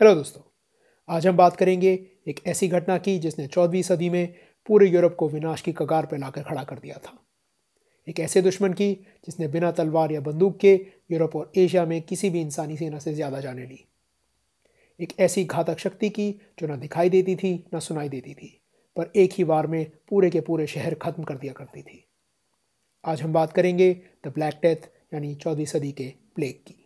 Hello दोस्तों। आज हम बात करेंगे एक ऐसी घटना की जिसने चौदहवीं सदी में पूरे यूरोप को विनाश की कगार पर लाकर खड़ा कर दिया था। एक ऐसे दुश्मन की जिसने बिना तलवार या बंदूक के यूरोप और एशिया में किसी भी इंसानी सेना से ज़्यादा जाने ली। एक ऐसी घातक शक्ति की जो ना दिखाई देती थी, ना सुनाई देती थी, पर एक ही बार में पूरे के पूरे शहर खत्म कर दिया करती थी। आज हम बात करेंगे द ब्लैक डेथ, यानी चौदहवीं सदी के प्लेग की।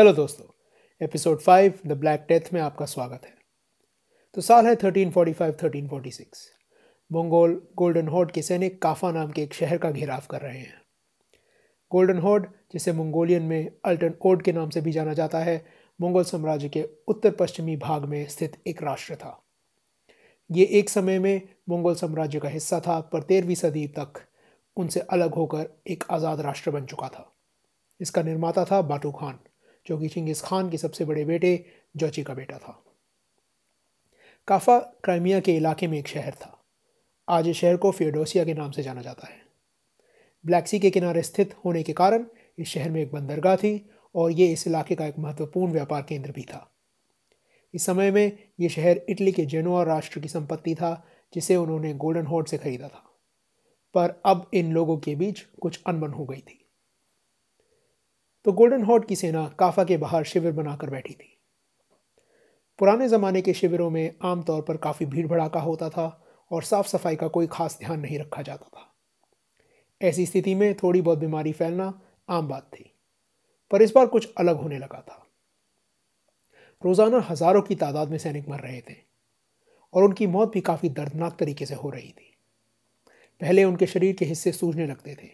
हेलो दोस्तों, episode five, the black death में आपका स्वागत है। तो साल है 1345-1346 मंगोल गोल्डन हॉर्ड के सैनिक काफा नाम के एक शहर का घेराव कर रहे हैं। गोल्डन हॉर्ड जिसे मंगोलियन में अल्टन ओड के नाम से भी जाना जाता है मंगोल साम्राज्य के उत्तर पश्चिमी भाग में स्थित एक राष्ट्र था। ये एक समय में मंगोल साम्राज्य का हिस्सा था, पर तेरहवीं सदी तक उनसे अलग होकर एक आज़ाद राष्ट्र बन चुका था। इसका निर्माता था बाटू खान। जो कि चिंगिस खान के सबसे बड़े बेटे जोची का बेटा था। काफा क्राइमिया के इलाके में एक शहर था। आज इस शहर को फियोडोसिया के नाम से जाना जाता है। ब्लैक सी के किनारे स्थित होने के कारण इस शहर में एक बंदरगाह थी और ये इस इलाके का एक महत्वपूर्ण व्यापार केंद्र भी था। इस समय में ये शहर इटली के जेनोआ राष्ट्र की संपत्ति था, जिसे उन्होंने गोल्डन हॉर्ड से खरीदा था। पर अब इन लोगों के बीच कुछ अनबन हो गई थी। तो गोल्डन हॉर्ड की सेना काफा के बाहर शिविर बनाकर बैठी थी। पुराने ज़माने के शिविरों में आमतौर पर काफ़ी भीड़ भड़ाका होता था और साफ़ सफ़ाई का कोई खास ध्यान नहीं रखा जाता था। ऐसी स्थिति में थोड़ी बहुत बीमारी फैलना आम बात थी, पर इस बार कुछ अलग होने लगा था। रोज़ाना हज़ारों की तादाद में सैनिक मर रहे थे और उनकी मौत भी काफ़ी दर्दनाक तरीके से हो रही थी। पहले उनके शरीर के हिस्से सूझने लगते थे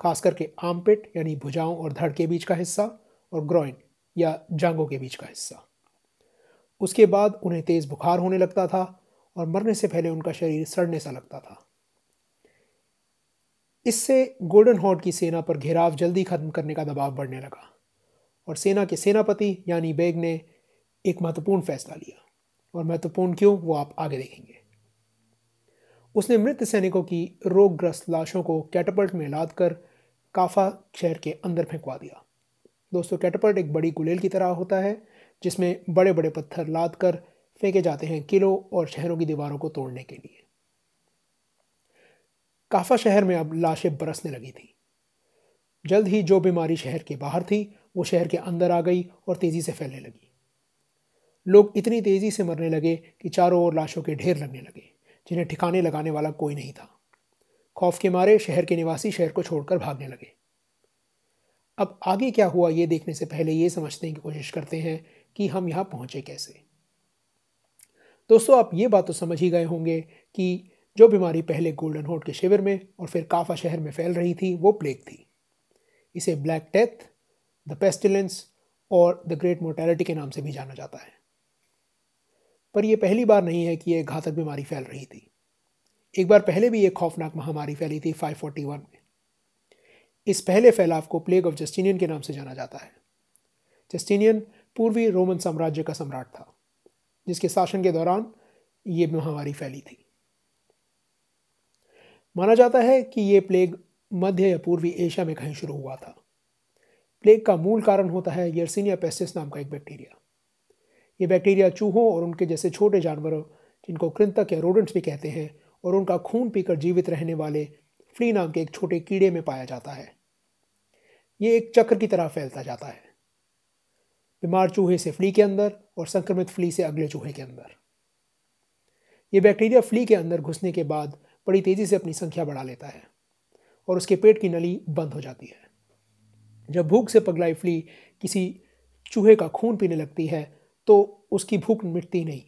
खास करके आमपिट यानी भुजाओं और धड़ के बीच का हिस्सा और ग्रोइन या जांगों के बीच का हिस्सा। उसके बाद उन्हें तेज़ बुखार होने लगता था और मरने से पहले उनका शरीर सड़ने सा लगता था। इससे गोल्डन हॉर्ड की सेना पर घेराव जल्दी खत्म करने का दबाव बढ़ने लगा और सेना के सेनापति यानी बेग ने एक महत्वपूर्ण फैसला लिया। और महत्वपूर्ण क्यों, वो आप आगे देखेंगे। उसने मृत सैनिकों की रोगग्रस्त लाशों को कैटपल्ट में लाद कर काफा शहर के अंदर फेंकवा दिया। दोस्तों कैटपल्ट एक बड़ी गुलेल की तरह होता है, जिसमें बड़े बड़े पत्थर लाद कर फेंके जाते हैं किलों और शहरों की दीवारों को तोड़ने के लिए। काफा शहर में अब लाशें बरसने लगी थी। जल्द ही जो बीमारी शहर के बाहर थी, वो शहर के अंदर आ गई और तेज़ी से फैलने लगी। लोग इतनी तेज़ी से मरने लगे कि चारों ओर लाशों के ढेर लगने लगे। जिन्हें ठिकाने लगाने वाला कोई नहीं था। खौफ के मारे शहर के निवासी शहर को छोड़कर भागने लगे। अब आगे क्या हुआ ये देखने से पहले ये समझने की कोशिश करते हैं कि हम यहाँ पहुँचे कैसे। दोस्तों, आप ये बात तो समझ ही गए होंगे कि जो बीमारी पहले गोल्डन होट के शिविर में और फिर काफा शहर में फैल रही थी, वो प्लेग थी। इसे ब्लैक डेथ द पेस्टिलेंस और द ग्रेट मोर्टेलिटी के नाम से भी जाना जाता है। पर यह पहली बार नहीं है कि यह घातक बीमारी फैल रही थी। एक बार पहले भी एक खौफनाक महामारी फैली थी 541 में। इस पहले फैलाव को प्लेग ऑफ़ जस्टिनियन के नाम से जाना जाता है। जस्टिनियन पूर्वी रोमन साम्राज्य का सम्राट था, जिसके शासन के दौरान ये महामारी फैली थी। माना जाता है कि ये प्लेग मध्य या पूर्वी एशिया में कहीं शुरू हुआ था। प्लेग का मूल कारण होता है यर्सिनिया पेस्टिस नाम का एक बैक्टीरिया ये बैक्टीरिया चूहों और उनके जैसे छोटे जानवरों, जिनको कृंतक या रोडेंट्स भी कहते हैं, और उनका खून पीकर जीवित रहने वाले फ्ली नाम के एक छोटे कीड़े में पाया जाता है। ये एक चक्र की तरह फैलता जाता है। बीमार चूहे से फ्ली के अंदर और संक्रमित फ्ली से अगले चूहे के अंदर। ये बैक्टीरिया फ्ली के अंदर घुसने के बाद बड़ी तेज़ी से अपनी संख्या बढ़ा लेता है और उसके पेट की नली बंद हो जाती है। जब भूख से पगलाई फ्ली किसी चूहे का खून पीने लगती है तो उसकी भूख मिटती नहीं,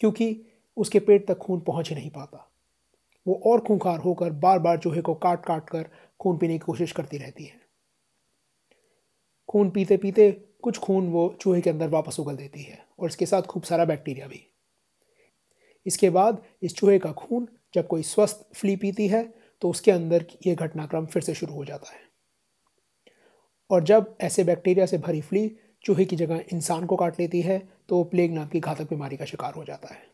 क्योंकि उसके पेट तक खून पहुँच ही नहीं पाता। वो और खूंखार होकर बार बार चूहे को काट काट कर खून पीने की कोशिश करती रहती है। खून पीते पीते कुछ खून वो चूहे के अंदर वापस उगल देती है और इसके साथ खूब सारा बैक्टीरिया भी। इसके बाद इस चूहे का खून जब कोई स्वस्थ फ्ली पीती है तो उसके अंदर ये घटनाक्रम फिर से शुरू हो जाता है। और जब ऐसे बैक्टीरिया से भरी फ्ली चूहे की जगह इंसान को काट लेती है तो वो प्लेग नाम की घातक बीमारी का शिकार हो जाता है।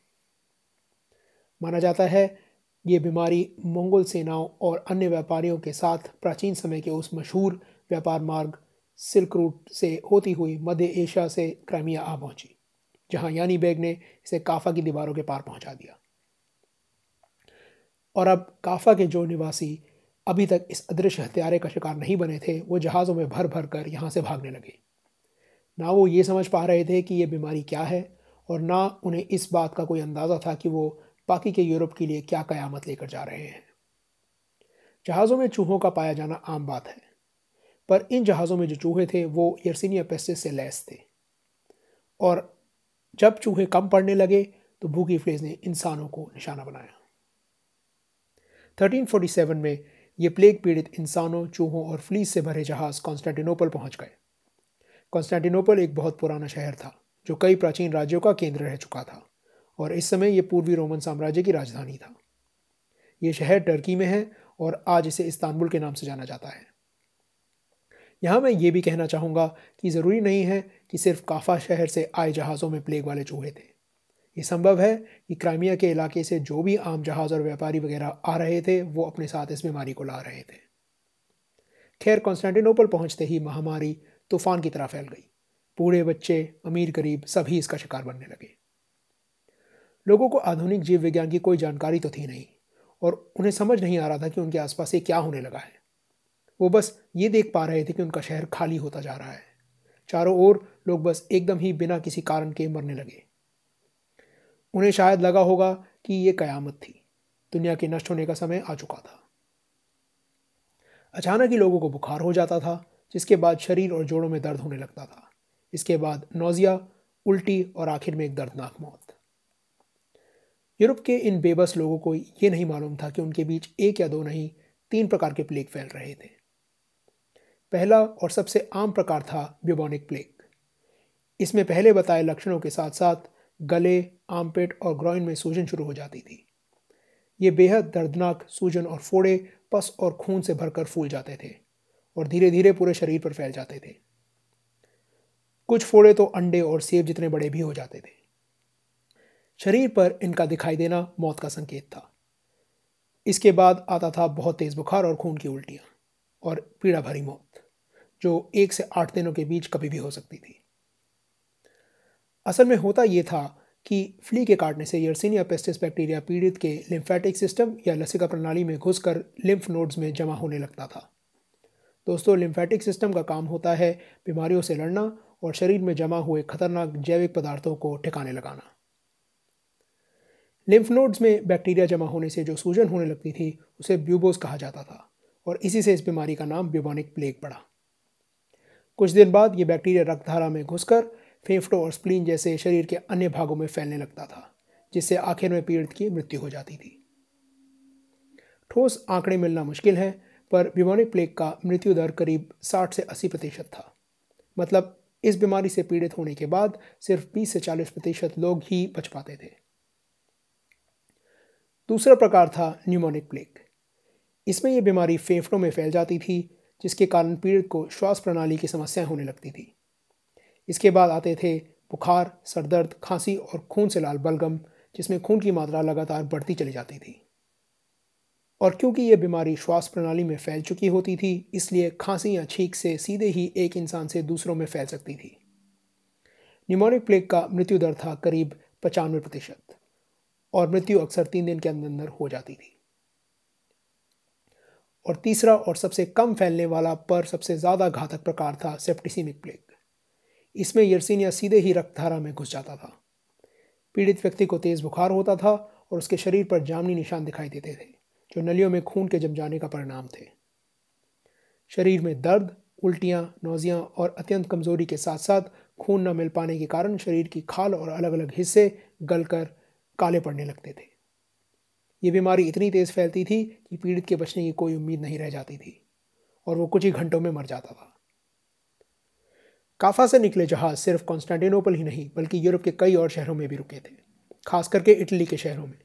माना जाता है, ये बीमारी मंगोल सेनाओं और अन्य व्यापारियों के साथ प्राचीन समय के उस मशहूर व्यापार मार्ग सिल्क रूट से होती हुई मध्य एशिया से क्राइमिया आ पहुँची, जहाँ यानी बेग ने इसे काफा की दीवारों के पार पहुँचा दिया। और अब काफा के जो निवासी अभी तक इस अदृश्य हत्यारे का शिकार नहीं बने थे, वो जहाज़ों में भर भर कर यहाँ से भागने लगे। ना वो ये समझ पा रहे थे कि ये बीमारी क्या है और ना उन्हें इस बात का कोई अंदाज़ा था कि वो बाकी के यूरोप के लिए क्या कयामत लेकर जा रहे हैं। जहाज़ों में चूहों का पाया जाना आम बात है, पर इन जहाज़ों में जो चूहे थे वो यर्सिनिया पेस्टिस से लैस थे। और जब चूहे कम पड़ने लगे तो भूखी फ्लेज ने इंसानों को निशाना बनाया। 1347 में ये प्लेग पीड़ित इंसानों, चूहों और फ्लीस से भरे जहाज़ कॉन्स्टेंटिनोपल पहुँच गए। कॉन्स्टेंटिनोपल एक बहुत पुराना शहर था, जो कई प्राचीन राज्यों का केंद्र रह चुका था, और इस समय ये पूर्वी रोमन साम्राज्य की राजधानी था। ये शहर टर्की में है और आज इसे इस्तानबुल के नाम से जाना जाता है। यहाँ मैं ये भी कहना चाहूँगा कि ज़रूरी नहीं है कि सिर्फ़ काफा शहर से आए जहाज़ों में प्लेग वाले चूहे थे। ये संभव है कि क्राइमिया के इलाके से जो भी आम जहाज़ और व्यापारी वगैरह आ रहे थे, वो अपने साथ इस बीमारी को ला रहे थे। खैर, कॉन्स्टेंटिनोपल पहुँचते ही महामारी तूफ़ान की तरह फैल गई। पूरे बच्चे, अमीर गरीब सभी इसका शिकार बनने लगे। लोगों को आधुनिक जीव विज्ञान की कोई जानकारी तो थी नहीं, और उन्हें समझ नहीं आ रहा था कि उनके आसपास ये क्या होने लगा है। वो बस ये देख पा रहे थे कि उनका शहर खाली होता जा रहा है। चारों ओर लोग बस एकदम ही बिना किसी कारण के मरने लगे। उन्हें शायद लगा होगा कि ये कयामत थी। दुनिया के नष्ट होने का समय आ चुका था। अचानक ही लोगों को बुखार हो जाता था जिसके बाद शरीर और जोड़ों में दर्द होने लगता था। इसके बाद नोजिया, उल्टी और आखिर में एक दर्दनाक मौत। यूरोप के इन बेबस लोगों को ये नहीं मालूम था कि उनके बीच एक या दो नहीं, तीन प्रकार के प्लेग फैल रहे थे। पहला और सबसे आम प्रकार था ब्यूबोनिक प्लेग। इसमें पहले बताए लक्षणों के साथ साथ गले आमपेट और ग्रॉइन में सूजन शुरू हो जाती थी। ये बेहद दर्दनाक सूजन और फोड़े, पस और खून से भरकर फूल जाते थे। और धीरे धीरे पूरे शरीर पर फैल जाते थे। कुछ फोड़े तो अंडे और सेब जितने बड़े भी हो जाते थे। शरीर पर इनका दिखाई देना मौत का संकेत था। इसके बाद आता था बहुत तेज़ बुखार और खून की उल्टियाँ और पीड़ा भरी मौत, जो एक से आठ दिनों के बीच कभी भी हो सकती थी। असल में होता ये था कि फ्ली के काटने से यर्सिनिया पेस्टिस बैक्टीरिया पीड़ित के लिम्फेटिक सिस्टम या लसिका प्रणाली में घुसकर लिम्फ नोड्स में जमा होने लगता था। दोस्तों लिम्फेटिक सिस्टम का काम होता है बीमारियों से लड़ना और शरीर में जमा हुए खतरनाक जैविक पदार्थों को ठिकाने लगाना। लिम्फ नोड्स में बैक्टीरिया जमा होने से जो सूजन होने लगती थी, उसे ब्यूबोस कहा जाता था और इसी से इस बीमारी का नाम ब्यूबोनिक प्लेग पड़ा। कुछ दिन बाद ये बैक्टीरिया रक्तधारा में घुसकर फेफड़ों और स्प्लीन जैसे शरीर के अन्य भागों में फैलने लगता था, जिससे आखिर में पीड़ित की मृत्यु हो जाती थी। ठोस आंकड़े मिलना मुश्किल है पर ब्यूबोनिक प्लेग का मृत्यु दर करीब 60 से 80 प्रतिशत था। मतलब इस बीमारी से पीड़ित होने के बाद सिर्फ़ 20 से 40 प्रतिशत लोग ही बच पाते थे। दूसरा प्रकार था न्यूमोनिक प्लेग इसमें यह बीमारी फेफड़ों में फैल जाती थी, जिसके कारण पीड़ित को श्वास प्रणाली की समस्याएँ होने लगती थी। इसके बाद आते थे बुखार सरदर्द खांसी और खून से लाल बलगम, जिसमें खून की मात्रा लगातार बढ़ती चली जाती थी। और क्योंकि यह बीमारी श्वास प्रणाली में फैल चुकी होती थी, इसलिए खांसी या छींक से सीधे ही एक इंसान से दूसरों में फैल सकती थी। निमोनिक प्लेग का मृत्यु दर था करीब पचानवे प्रतिशत और मृत्यु अक्सर तीन दिन के अंदर अंदर हो जाती थी। और तीसरा और सबसे कम फैलने वाला पर सबसे ज़्यादा घातक प्रकार था सेप्टिसिमिक प्लेग इसमें यर्सिनिया सीधे ही रक्तधारा में घुस जाता था। पीड़ित व्यक्ति को तेज़ बुखार होता था और उसके शरीर पर जामनी निशान दिखाई देते थे। जो नलियों में खून के जम जाने का परिणाम थे। शरीर में दर्द, उल्टियाँ, नौजियाँ और अत्यंत कमज़ोरी के साथ साथ खून न मिल पाने के कारण शरीर की खाल और अलग अलग हिस्से गलकर काले पड़ने लगते थे। ये बीमारी इतनी तेज़ फैलती थी कि पीड़ित के बचने की कोई उम्मीद नहीं रह जाती थी और वो कुछ ही घंटों में मर जाता था। काफा से निकले जहाज़ सिर्फ़ कॉन्स्टेंटिनोपल ही नहीं, बल्कि यूरोप के कई और शहरों में भी रुके थे खास करके इटली के शहरों में।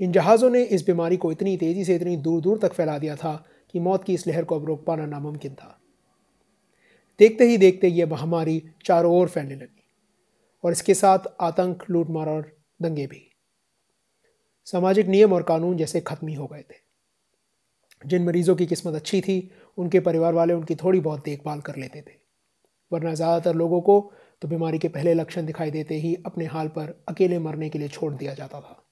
इन जहाज़ों ने इस बीमारी को इतनी तेज़ी से इतनी दूर दूर तक फैला दिया था कि मौत की इस लहर को अब रोक पाना नामुमकिन था। देखते ही देखते ये महामारी चारों ओर फैलने लगी और इसके साथ आतंक, लूटमार और दंगे भी। सामाजिक नियम और कानून जैसे खत्म ही हो गए थे। जिन मरीजों की किस्मत अच्छी थी, उनके परिवार वाले उनकी थोड़ी बहुत देखभाल कर लेते थे। वरना ज़्यादातर लोगों को तो बीमारी के पहले लक्षण दिखाई देते ही अपने हाल पर अकेले मरने के लिए छोड़ दिया जाता था।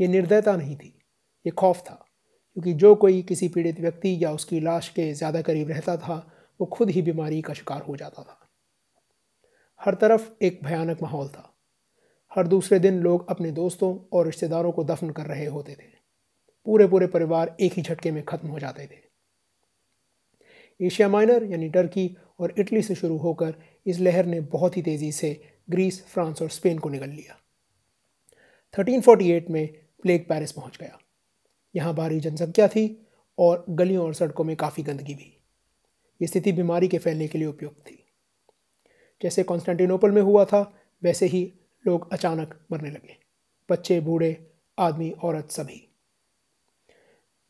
ये निर्दयता नहीं थी, ये खौफ था। क्योंकि जो कोई किसी पीड़ित व्यक्ति या उसकी लाश के ज़्यादा करीब रहता था, वो खुद ही बीमारी का शिकार हो जाता था। हर तरफ़ एक भयानक माहौल था। हर दूसरे दिन लोग अपने दोस्तों और रिश्तेदारों को दफन कर रहे होते थे। पूरे पूरे परिवार एक ही झटके में ख़त्म हो जाते थे। एशिया माइनर यानी टर्की और इटली से शुरू होकर इस लहर ने बहुत ही तेज़ी से ग्रीस, फ्रांस और स्पेन को निगल लिया। 1348 में प्लेग पेरिस पहुँच गया। यहाँ भारी जनसंख्या थी और गलियों और सड़कों में काफ़ी गंदगी भी। ये स्थिति बीमारी के फैलने के लिए उपयुक्त थी। जैसे कॉन्स्टेंटिनोपल में हुआ था, वैसे ही लोग अचानक मरने लगे। बच्चे, बूढ़े, आदमी, औरत सभी।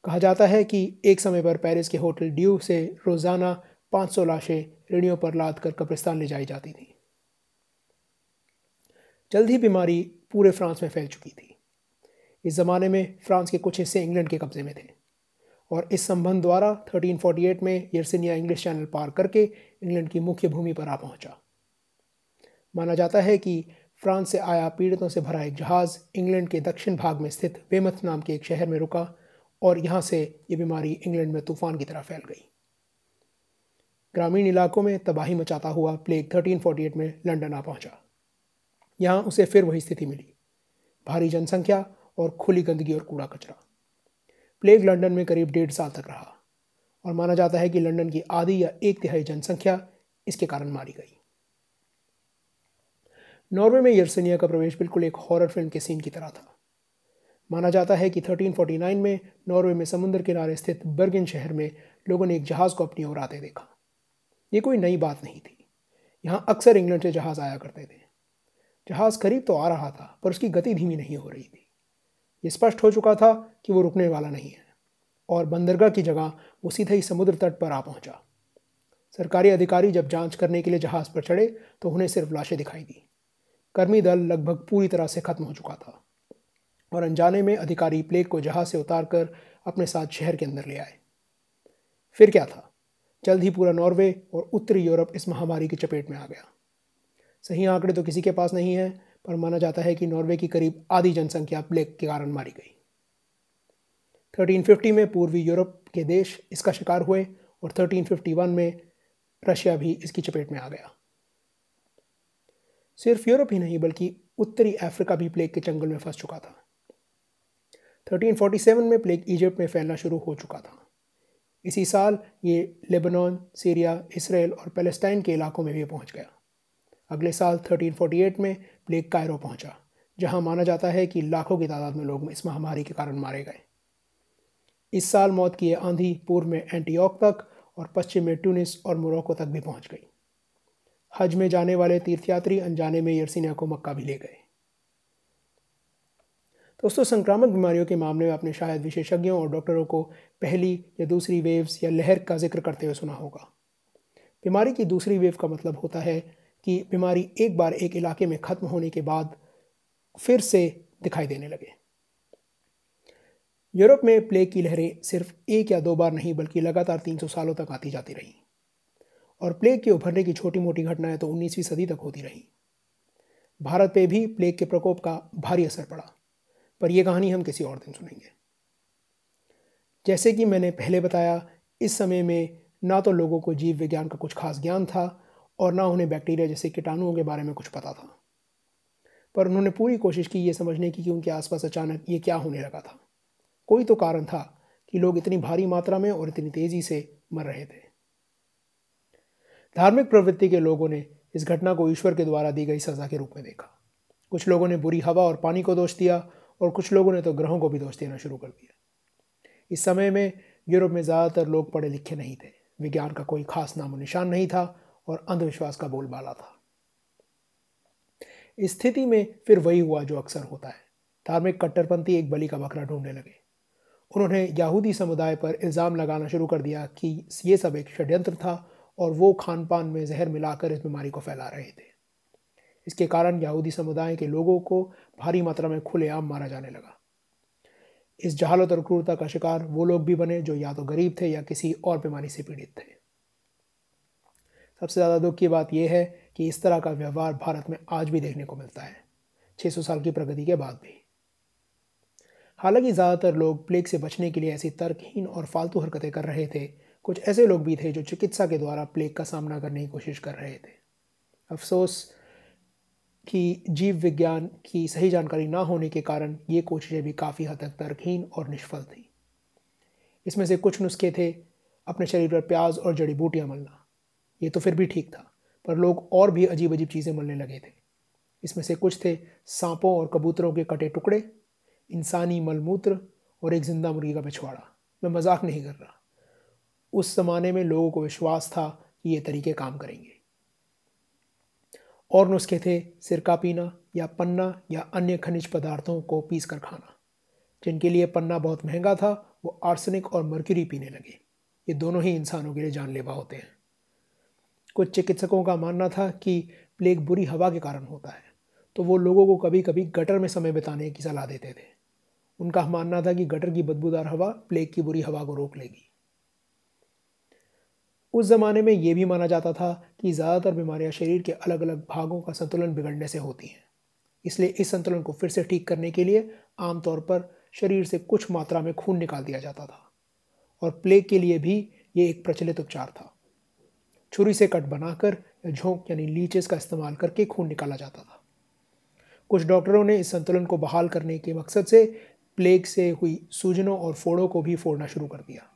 कहा जाता है कि एक समय पर पेरिस के होटल ड्यू से रोज़ाना 500 लाशें रेडियो पर लाद कर कब्रिस्तान ले जाई जाती थी। जल्द ही बीमारी पूरे फ्रांस में फैल चुकी थी। इस ज़माने में फ्रांस के कुछ हिस्से इंग्लैंड के कब्ज़े में थे। और इस संबंध द्वारा 1348 में यर्सिनिया इंग्लिश चैनल पार करके इंग्लैंड की मुख्य भूमि पर आ पहुँचा। माना जाता है कि फ्रांस से आया पीड़ितों से भरा एक जहाज़ इंग्लैंड के दक्षिण भाग में स्थित वेमथ नाम के एक शहर में रुका और यहाँ से ये बीमारी इंग्लैंड में तूफ़ान की तरह फैल गई। ग्रामीण इलाकों में तबाही मचाता हुआ प्लेग 1348 में लंदन आ पहुँचा। यहाँ उसे फिर वही स्थिति मिली। भारी जनसंख्या और खुली गंदगी और कूड़ा कचरा। प्लेग लंदन में करीब डेढ़ साल तक रहा और माना जाता है कि लंदन की आधी या एक तिहाई जनसंख्या इसके कारण मारी गई। नॉर्वे में यर्सनिया का प्रवेश बिल्कुल एक हॉरर फ़िल्म के सीन की तरह था। माना जाता है कि 1349 में नॉर्वे में समुद्र किनारे स्थित बर्गिन शहर में लोगों ने एक जहाज़ को अपनी ओर आते देखा। ये कोई नई बात नहीं थी। यहाँ अक्सर इंग्लैंड से जहाज़ आया करते थे। जहाज़ करीब तो आ रहा था, पर उसकी गति धीमी नहीं हो रही थी। ये स्पष्ट हो चुका था कि वो रुकने वाला नहीं है और बंदरगाह की जगह वो सीधे ही समुद्र तट पर आ पहुँचा। सरकारी अधिकारी जब जाँच करने के लिए जहाज़ पर चढ़े तो उन्हें सिर्फ़ लाशें दिखाई दी। कर्मी दल लगभग पूरी तरह से खत्म हो चुका था और अनजाने में अधिकारी प्लेग को जहाज़ से उतार कर अपने साथ शहर के अंदर ले आए। फिर क्या था? जल्द ही पूरा नॉर्वे और उत्तरी यूरोप इस महामारी की चपेट में आ गया। सही आंकड़े तो किसी के पास नहीं है पर माना जाता है कि नॉर्वे की करीब आधी जनसंख्या प्लेग के कारण मारी गई। 1350 में पूर्वी यूरोप के देश इसका शिकार हुए और 1351 में रशिया भी इसकी चपेट में आ गया। सिर्फ़ यूरोप ही नहीं, बल्कि उत्तरी अफ्रीका भी प्लेग के चंगल में फंस चुका था। 1347 में प्लेग इजिप्ट में फैलना शुरू हो चुका था। इसी साल ये लेबनान, सीरिया, इसराइल और पैलेस्टाइन के इलाकों में भी पहुँच गया। अगले साल 1348 में प्लेग कायरो पहुँचा, जहाँ माना जाता है कि लाखों की तादाद में लोग इस महामारी के कारण मारे गए। इस साल मौत की आंधी पूर्व में एंटीऑक तक और पश्चिम में ट्यूनिस और मोरक्को तक भी पहुँच गई। हज में जाने वाले तीर्थयात्री अनजाने में यर्सिनिया को मक्का भी ले गए। दोस्तों, संक्रामक बीमारियों के मामले में आपने शायद विशेषज्ञों और डॉक्टरों को पहली या दूसरी वेव्स या लहर का ज़िक्र करते हुए सुना होगा। बीमारी की दूसरी वेव का मतलब होता है कि बीमारी एक बार एक इलाके में ख़त्म होने के बाद फिर से दिखाई देने लगे। यूरोप में प्लेग की लहरें सिर्फ़ एक या दो बार नहीं, बल्कि लगातार 300 सालों तक आती जाती रहीं। और प्लेग के उभरने की छोटी मोटी घटनाएँ तो 19वीं सदी तक होती रहीं। भारत पे भी प्लेग के प्रकोप का भारी असर पड़ा, पर यह कहानी हम किसी और दिन सुनेंगे। जैसे कि मैंने पहले बताया, इस समय में ना तो लोगों को जीव विज्ञान का कुछ खास ज्ञान था और ना उन्हें बैक्टीरिया जैसे कीटाणुओं के बारे में कुछ पता था। पर उन्होंने पूरी कोशिश की ये समझने की कि उनके आसपास अचानक ये क्या होने लगा था। कोई तो कारण था कि लोग इतनी भारी मात्रा में और इतनी तेज़ी से मर रहे थे। धार्मिक प्रवृत्ति के लोगों ने इस घटना को ईश्वर के द्वारा दी गई सज़ा के रूप में देखा। कुछ लोगों ने बुरी हवा और पानी को दोष दिया और कुछ लोगों ने तो ग्रहों को भी दोष देना शुरू कर दिया। इस समय में यूरोप में ज़्यादातर लोग पढ़े लिखे नहीं थे। विज्ञान का कोई खास नामो निशान नहीं था। और अंधविश्वास का बोलबाला था। स्थिति में फिर वही हुआ जो अक्सर होता है। धार्मिक कट्टरपंथी एक बलि का बकरा ढूँढने लगे। उन्होंने यहूदी समुदाय पर इल्ज़ाम लगाना शुरू कर दिया कि ये सब एक षड्यंत्र था और वो खान पान में जहर मिलाकर इस बीमारी को फैला रहे थे। इसके कारण यहूदी समुदाय के लोगों को भारी मात्रा में खुलेआम मारा जाने लगा। इस जहालत और क्रूरता का शिकार वो लोग भी बने जो या तो गरीब थे या किसी और बीमारी से पीड़ित थे। सबसे ज़्यादा दुख की बात यह है कि इस तरह का व्यवहार भारत में आज भी देखने को मिलता है। 600 साल की प्रगति के बाद भी। हालाँकि ज़्यादातर लोग प्लेग से बचने के लिए ऐसी तर्कहीन और फालतू हरकतें कर रहे थे। कुछ ऐसे लोग भी थे जो चिकित्सा के द्वारा प्लेग का सामना करने की कोशिश कर रहे थे। अफसोस कि जीव विज्ञान की सही जानकारी ना होने के कारण ये कोशिशें भी काफ़ी हद तक तर्कहीन और निष्फल थी। इसमें से कुछ नुस्खे थे, अपने शरीर पर प्याज और जड़ी बूटियाँ मलना। ये तो फिर भी ठीक था, पर लोग और भी अजीब अजीब चीज़ें मलने लगे थे। इसमें से कुछ थे सांपों और कबूतरों के कटे टुकड़े, इंसानी मलमूत्र और एक ज़िंदा मुर्गी का पिछवाड़ा। मैं मज़ाक नहीं कर रहा। उस ज़माने में लोगों को विश्वास था कि ये तरीके काम करेंगे। और नुस्खे थे सिरका पीना या पन्ना या अन्य खनिज पदार्थों को पीस कर खाना। जिनके लिए पन्ना बहुत महँगा था, वो आर्सेनिक और मर्क्यूरी पीने लगे। ये दोनों ही इंसानों के लिए जानलेवा होते हैं। कुछ चिकित्सकों का मानना था कि प्लेग बुरी हवा के कारण होता है तो वो लोगों को कभी कभी गटर में समय बिताने की सलाह देते थे। उनका मानना था कि गटर की बदबूदार हवा प्लेग की बुरी हवा को रोक लेगी। उस ज़माने में यह भी माना जाता था कि ज़्यादातर बीमारियाँ शरीर के अलग अलग भागों का संतुलन बिगड़ने से होती हैं। इसलिए इस संतुलन को फिर से ठीक करने के लिए आमतौर पर शरीर से कुछ मात्रा में खून निकाल दिया जाता था, और प्लेग के लिए भी ये एक प्रचलित उपचार था। छुरी से कट बनाकर या झोंक यानी लीचेस का इस्तेमाल करके खून निकाला जाता था। कुछ डॉक्टरों ने इस संतुलन को बहाल करने के मकसद से प्लेग से हुई सूजनों और फोड़ों को भी फोड़ना शुरू कर दिया।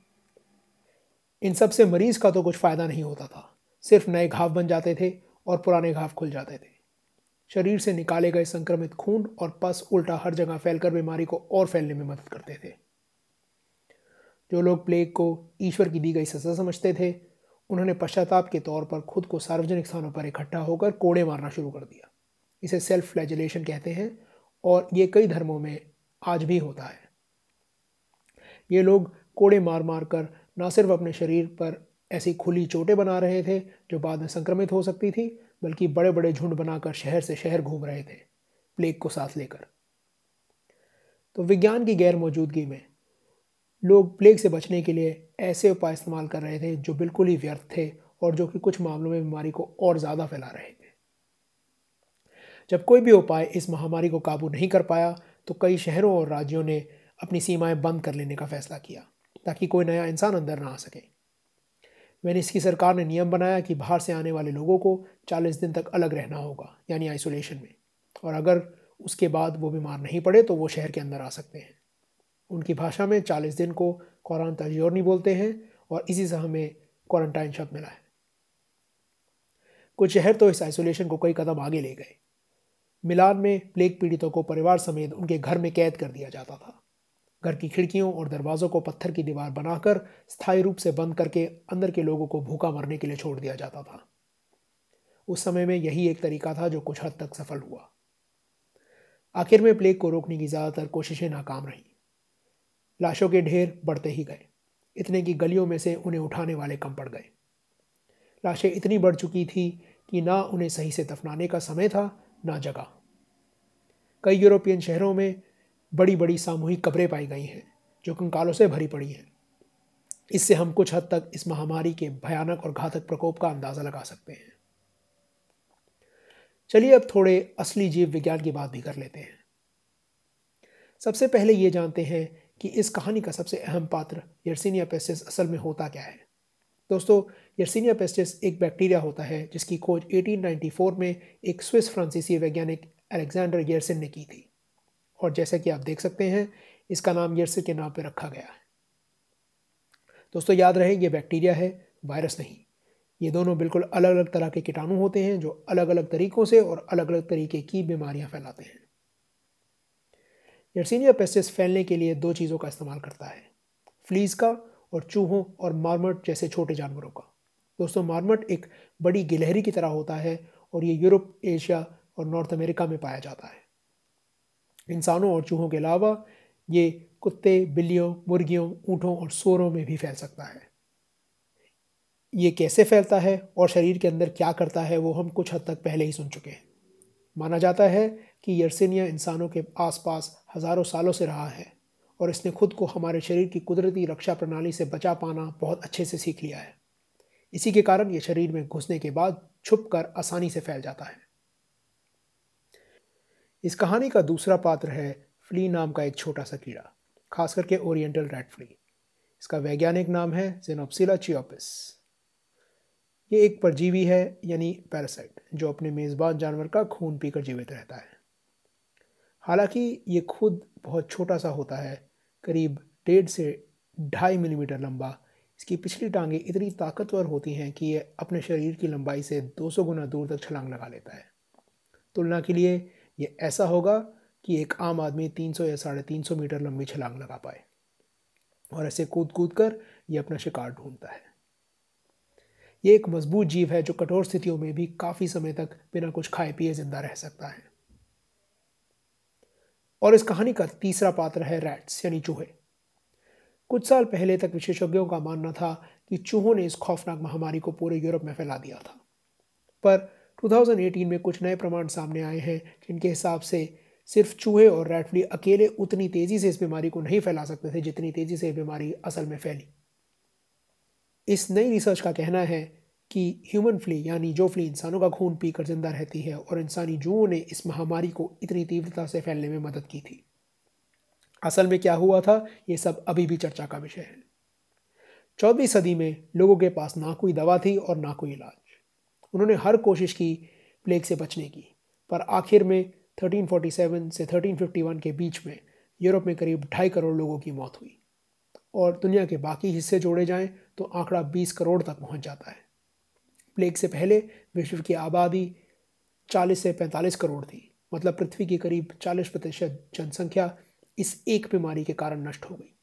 इन सबसे मरीज़ का तो कुछ फ़ायदा नहीं होता था। सिर्फ़ नए घाव बन जाते थे और पुराने घाव खुल जाते थे। शरीर से निकाले गए संक्रमित खून और पस उल्टा हर जगह फैलकर बीमारी को और फैलने में मदद करते थे। जो लोग प्लेग को ईश्वर की दी गई सजा समझते थे उन्होंने पश्चाताप के तौर पर खुद को सार्वजनिक स्थानों पर इकट्ठा होकर कोड़े मारना शुरू कर दिया। इसे सेल्फ फ्लैजुलेशन कहते हैं और ये कई धर्मों में आज भी होता है। ये लोग कोड़े मार मार कर ना सिर्फ़ अपने शरीर पर ऐसी खुली चोटें बना रहे थे जो बाद में संक्रमित हो सकती थी, बल्कि बड़े बड़े झुंड बनाकर शहर से शहर घूम रहे थे, प्लेग को साथ लेकर। तो विज्ञान की गैर मौजूदगी में लोग प्लेग से बचने के लिए ऐसे उपाय इस्तेमाल कर रहे थे जो बिल्कुल ही व्यर्थ थे और जो कि कुछ मामलों में बीमारी को और ज़्यादा फैला रहे थे। जब कोई भी उपाय इस महामारी को काबू नहीं कर पाया तो कई शहरों और राज्यों ने अपनी सीमाएँ बंद कर लेने का फैसला किया, ताकि कोई नया इंसान अंदर ना आ सके। वेनिस की सरकार ने नियम बनाया कि बाहर से आने वाले लोगों को 40 दिन तक अलग रहना होगा, यानी आइसोलेशन में। और अगर उसके बाद वो बीमार नहीं पड़े तो वो शहर के अंदर आ सकते हैं। उनकी भाषा में 40 दिन को नहीं बोलते हैं और इसी से हमें क्वारंटाइन शब्द मिला है। कुछ शहर तो इस आइसोलेशन को कई कदम आगे ले गए। मिलान में प्लेग पीड़ितों को परिवार समेत उनके घर में कैद कर दिया जाता था। घर की खिड़कियों और दरवाज़ों को पत्थर की दीवार बनाकर स्थायी रूप से बंद करके अंदर के लोगों को भूखा मरने के लिए छोड़ दिया जाता था। उस समय में यही एक तरीका था जो कुछ हद तक सफल हुआ। आखिर में प्लेग को रोकने की ज़्यादातर कोशिशें नाकाम रहीं। लाशों के ढेर बढ़ते ही गए। इतने की गलियों में से उन्हें उठाने वाले कम पड़ गए। लाशें इतनी बढ़ चुकी थी कि ना उन्हें सही से दफनाने का समय था, ना जगह। कई यूरोपियन शहरों में बड़ी बड़ी सामूहिक कब्रें पाई गई हैं, जो कंकालों से भरी पड़ी हैं। इससे हम कुछ हद तक इस महामारी के भयानक और घातक प्रकोप का अंदाज़ा लगा सकते हैं। चलिए अब थोड़े असली जीव विज्ञान की बात भी कर लेते हैं। सबसे पहले ये जानते हैं कि इस कहानी का सबसे अहम पात्र यर्सिनिया पेस्टिस असल में होता क्या है? दोस्तों यर्सिनिया पेस्टिस एक बैक्टीरिया होता है, जिसकी खोज 1894 में एक स्विस फ्रांसीसी वैज्ञानिक अलेक्जेंडर यर्सिन ने की थी। और जैसा कि आप देख सकते हैं, इसका नाम यर्सिन के नाम पर रखा गया है। दोस्तों, याद रहे, ये बैक्टीरिया है वायरस नहीं। ये दोनों बिल्कुल अलग अलग तरह के कीटाणु होते हैं, जो अलग अलग तरीक़ों से और अलग अलग तरीके की बीमारियाँ फैलाते हैं। यर्सीनिया पेस्टिस फैलने के लिए दो चीज़ों का इस्तेमाल करता है। फ्लीज का और चूहों और मारमट जैसे छोटे जानवरों का। दोस्तों मारमट एक बड़ी गिलहरी की तरह होता है और ये यूरोप, एशिया और नॉर्थ अमेरिका में पाया जाता है। इंसानों और चूहों के अलावा ये कुत्ते, बिल्लियों, मुर्गियों, ऊँटों और सोरों में भी फैल सकता है। ये कैसे फैलता है और शरीर के अंदर क्या करता है, वो हम कुछ हद तक पहले ही सुन चुके हैं। माना जाता है कि यर्सिनिया इंसानों के आसपास हज़ारों सालों से रहा है और इसने खुद को हमारे शरीर की कुदरती रक्षा प्रणाली से बचा पाना बहुत अच्छे से सीख लिया है। इसी के कारण यह शरीर में घुसने के बाद छुप कर आसानी से फैल जाता है। इस कहानी का दूसरा पात्र है फ्ली नाम का एक छोटा सा कीड़ा खास करके ओरिएंटल रेड फ्ली। इसका वैज्ञानिक नाम है जेनोप्सिला चियोपिस ये एक परजीवी है, यानी पैरासाइट, जो अपने मेज़बान जानवर का खून पीकर जीवित रहता है। हालाँकि ये खुद बहुत छोटा सा होता है, करीब डेढ़ से ढाई मिलीमीटर लंबा। इसकी पिछली टांगें इतनी ताकतवर होती हैं कि ये अपने शरीर की लंबाई से 200 गुना दूर तक छलांग लगा लेता है। तुलना के लिए ये ऐसा होगा कि एक आम आदमी 300 या साढ़े तीन मीटर लंबी छलांग लगा पाए और ऐसे कूद कूद कर ये अपना शिकार ढूंढता है। ये एक मज़बूत जीव है जो कठोर स्थितियों में भी काफ़ी समय तक बिना कुछ खाए पिए ज़िंदा रह सकता है। और इस कहानी का तीसरा पात्र है रैट्स यानी चूहे। कुछ साल पहले तक विशेषज्ञों का मानना था कि चूहों ने इस खौफनाक महामारी को पूरे यूरोप में फैला दिया था। पर 2018 में कुछ नए प्रमाण सामने आए हैं जिनके हिसाब से सिर्फ़ चूहे और रैटफ्ली अकेले उतनी तेज़ी से इस बीमारी को नहीं फैला सकते थे जितनी तेज़ी से बीमारी असल में फैली। इस नई रिसर्च का कहना है कि ह्यूमन फ्ली यानी जो फ्ली इंसानों का खून पीकर ज़िंदा रहती है और इंसानी जुओं ने इस महामारी को इतनी तीव्रता से फैलने में मदद की थी। असल में क्या हुआ था? ये सब अभी भी चर्चा का विषय है। चौदहवीं सदी में लोगों के पास ना कोई दवा थी और ना कोई इलाज। उन्होंने हर कोशिश की प्लेग से बचने की, पर आखिर में 1347 से 1351 के बीच में यूरोप में करीब ढाई करोड़ लोगों की मौत हुई। और दुनिया के बाकी हिस्से जोड़े जाएँ तो आंकड़ा 20 करोड़ तक पहुँच जाता है। प्लेग से पहले विश्व की आबादी 40 से 45 करोड़ थी। मतलब पृथ्वी की करीब 40 प्रतिशत जनसंख्या इस एक बीमारी के कारण नष्ट हो गई।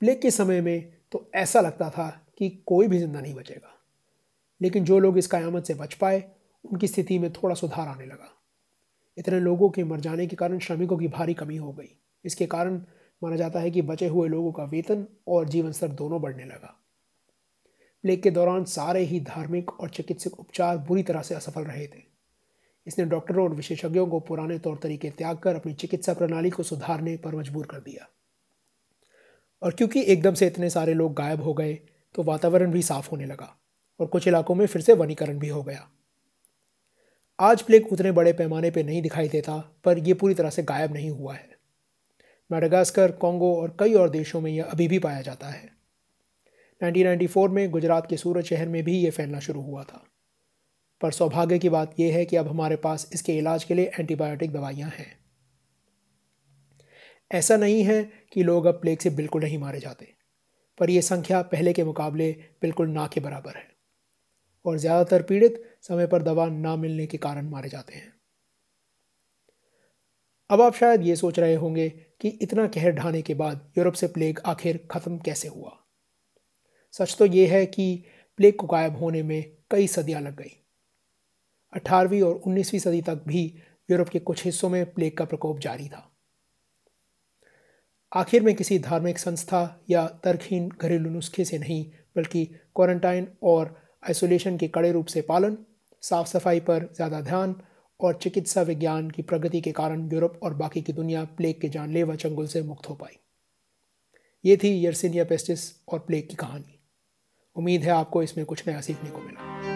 प्लेग के समय में तो ऐसा लगता था कि कोई भी ज़िंदा नहीं बचेगा। लेकिन जो लोग इस कयामत से बच पाए, उनकी स्थिति में थोड़ा सुधार आने लगा। इतने लोगों के मर जाने के कारण श्रमिकों की भारी कमी हो गई। इसके कारण माना जाता है कि बचे हुए लोगों का वेतन और जीवन स्तर दोनों बढ़ने लगा। प्लेग के दौरान सारे ही धार्मिक और चिकित्सक उपचार बुरी तरह से असफल रहे थे। इसने डॉक्टरों और विशेषज्ञों को पुराने तौर तरीके त्याग कर अपनी चिकित्सा प्रणाली को सुधारने पर मजबूर कर दिया। और क्योंकि एकदम से इतने सारे लोग गायब हो गए तो वातावरण भी साफ़ होने लगा और कुछ इलाकों में फिर से वनीकरण भी हो गया। आज प्लेग उतने बड़े पैमाने पर नहीं दिखाई देता, पर यह पूरी तरह से गायब नहीं हुआ है। मेडागास्कर कॉन्गो और कई और देशों में यह अभी भी पाया जाता है। 1994 में गुजरात के सूरत शहर में भी ये फैलना शुरू हुआ था। पर सौभाग्य की बात यह है कि अब हमारे पास इसके इलाज के लिए एंटीबायोटिक दवाइयाँ हैं। ऐसा नहीं है कि लोग अब प्लेग से बिल्कुल नहीं मारे जाते, पर यह संख्या पहले के मुकाबले बिल्कुल ना के बराबर है और ज़्यादातर पीड़ित समय पर दवा ना मिलने के कारण मारे जाते हैं। अब आप शायद ये सोच रहे होंगे कि इतना कहर ढाने के बाद यूरोप से प्लेग आखिर ख़त्म कैसे हुआ? सच तो ये है कि प्लेग को गायब होने में कई सदियाँ लग गई। अठारहवीं और उन्नीसवीं सदी तक भी यूरोप के कुछ हिस्सों में प्लेग का प्रकोप जारी था। आखिर में किसी धार्मिक संस्था या तर्कहीन घरेलू नुस्खे से नहीं, बल्कि क्वारंटाइन और आइसोलेशन के कड़े रूप से पालन साफ़ सफ़ाई पर ज़्यादा ध्यान और चिकित्सा विज्ञान की प्रगति के कारण यूरोप और बाकी की दुनिया प्लेग के जानलेवा चंगुल से मुक्त हो पाई। ये थी यर्सिनिया पेस्टिस और प्लेग की कहानी। उम्मीद है आपको इसमें कुछ नया सीखने को मिला।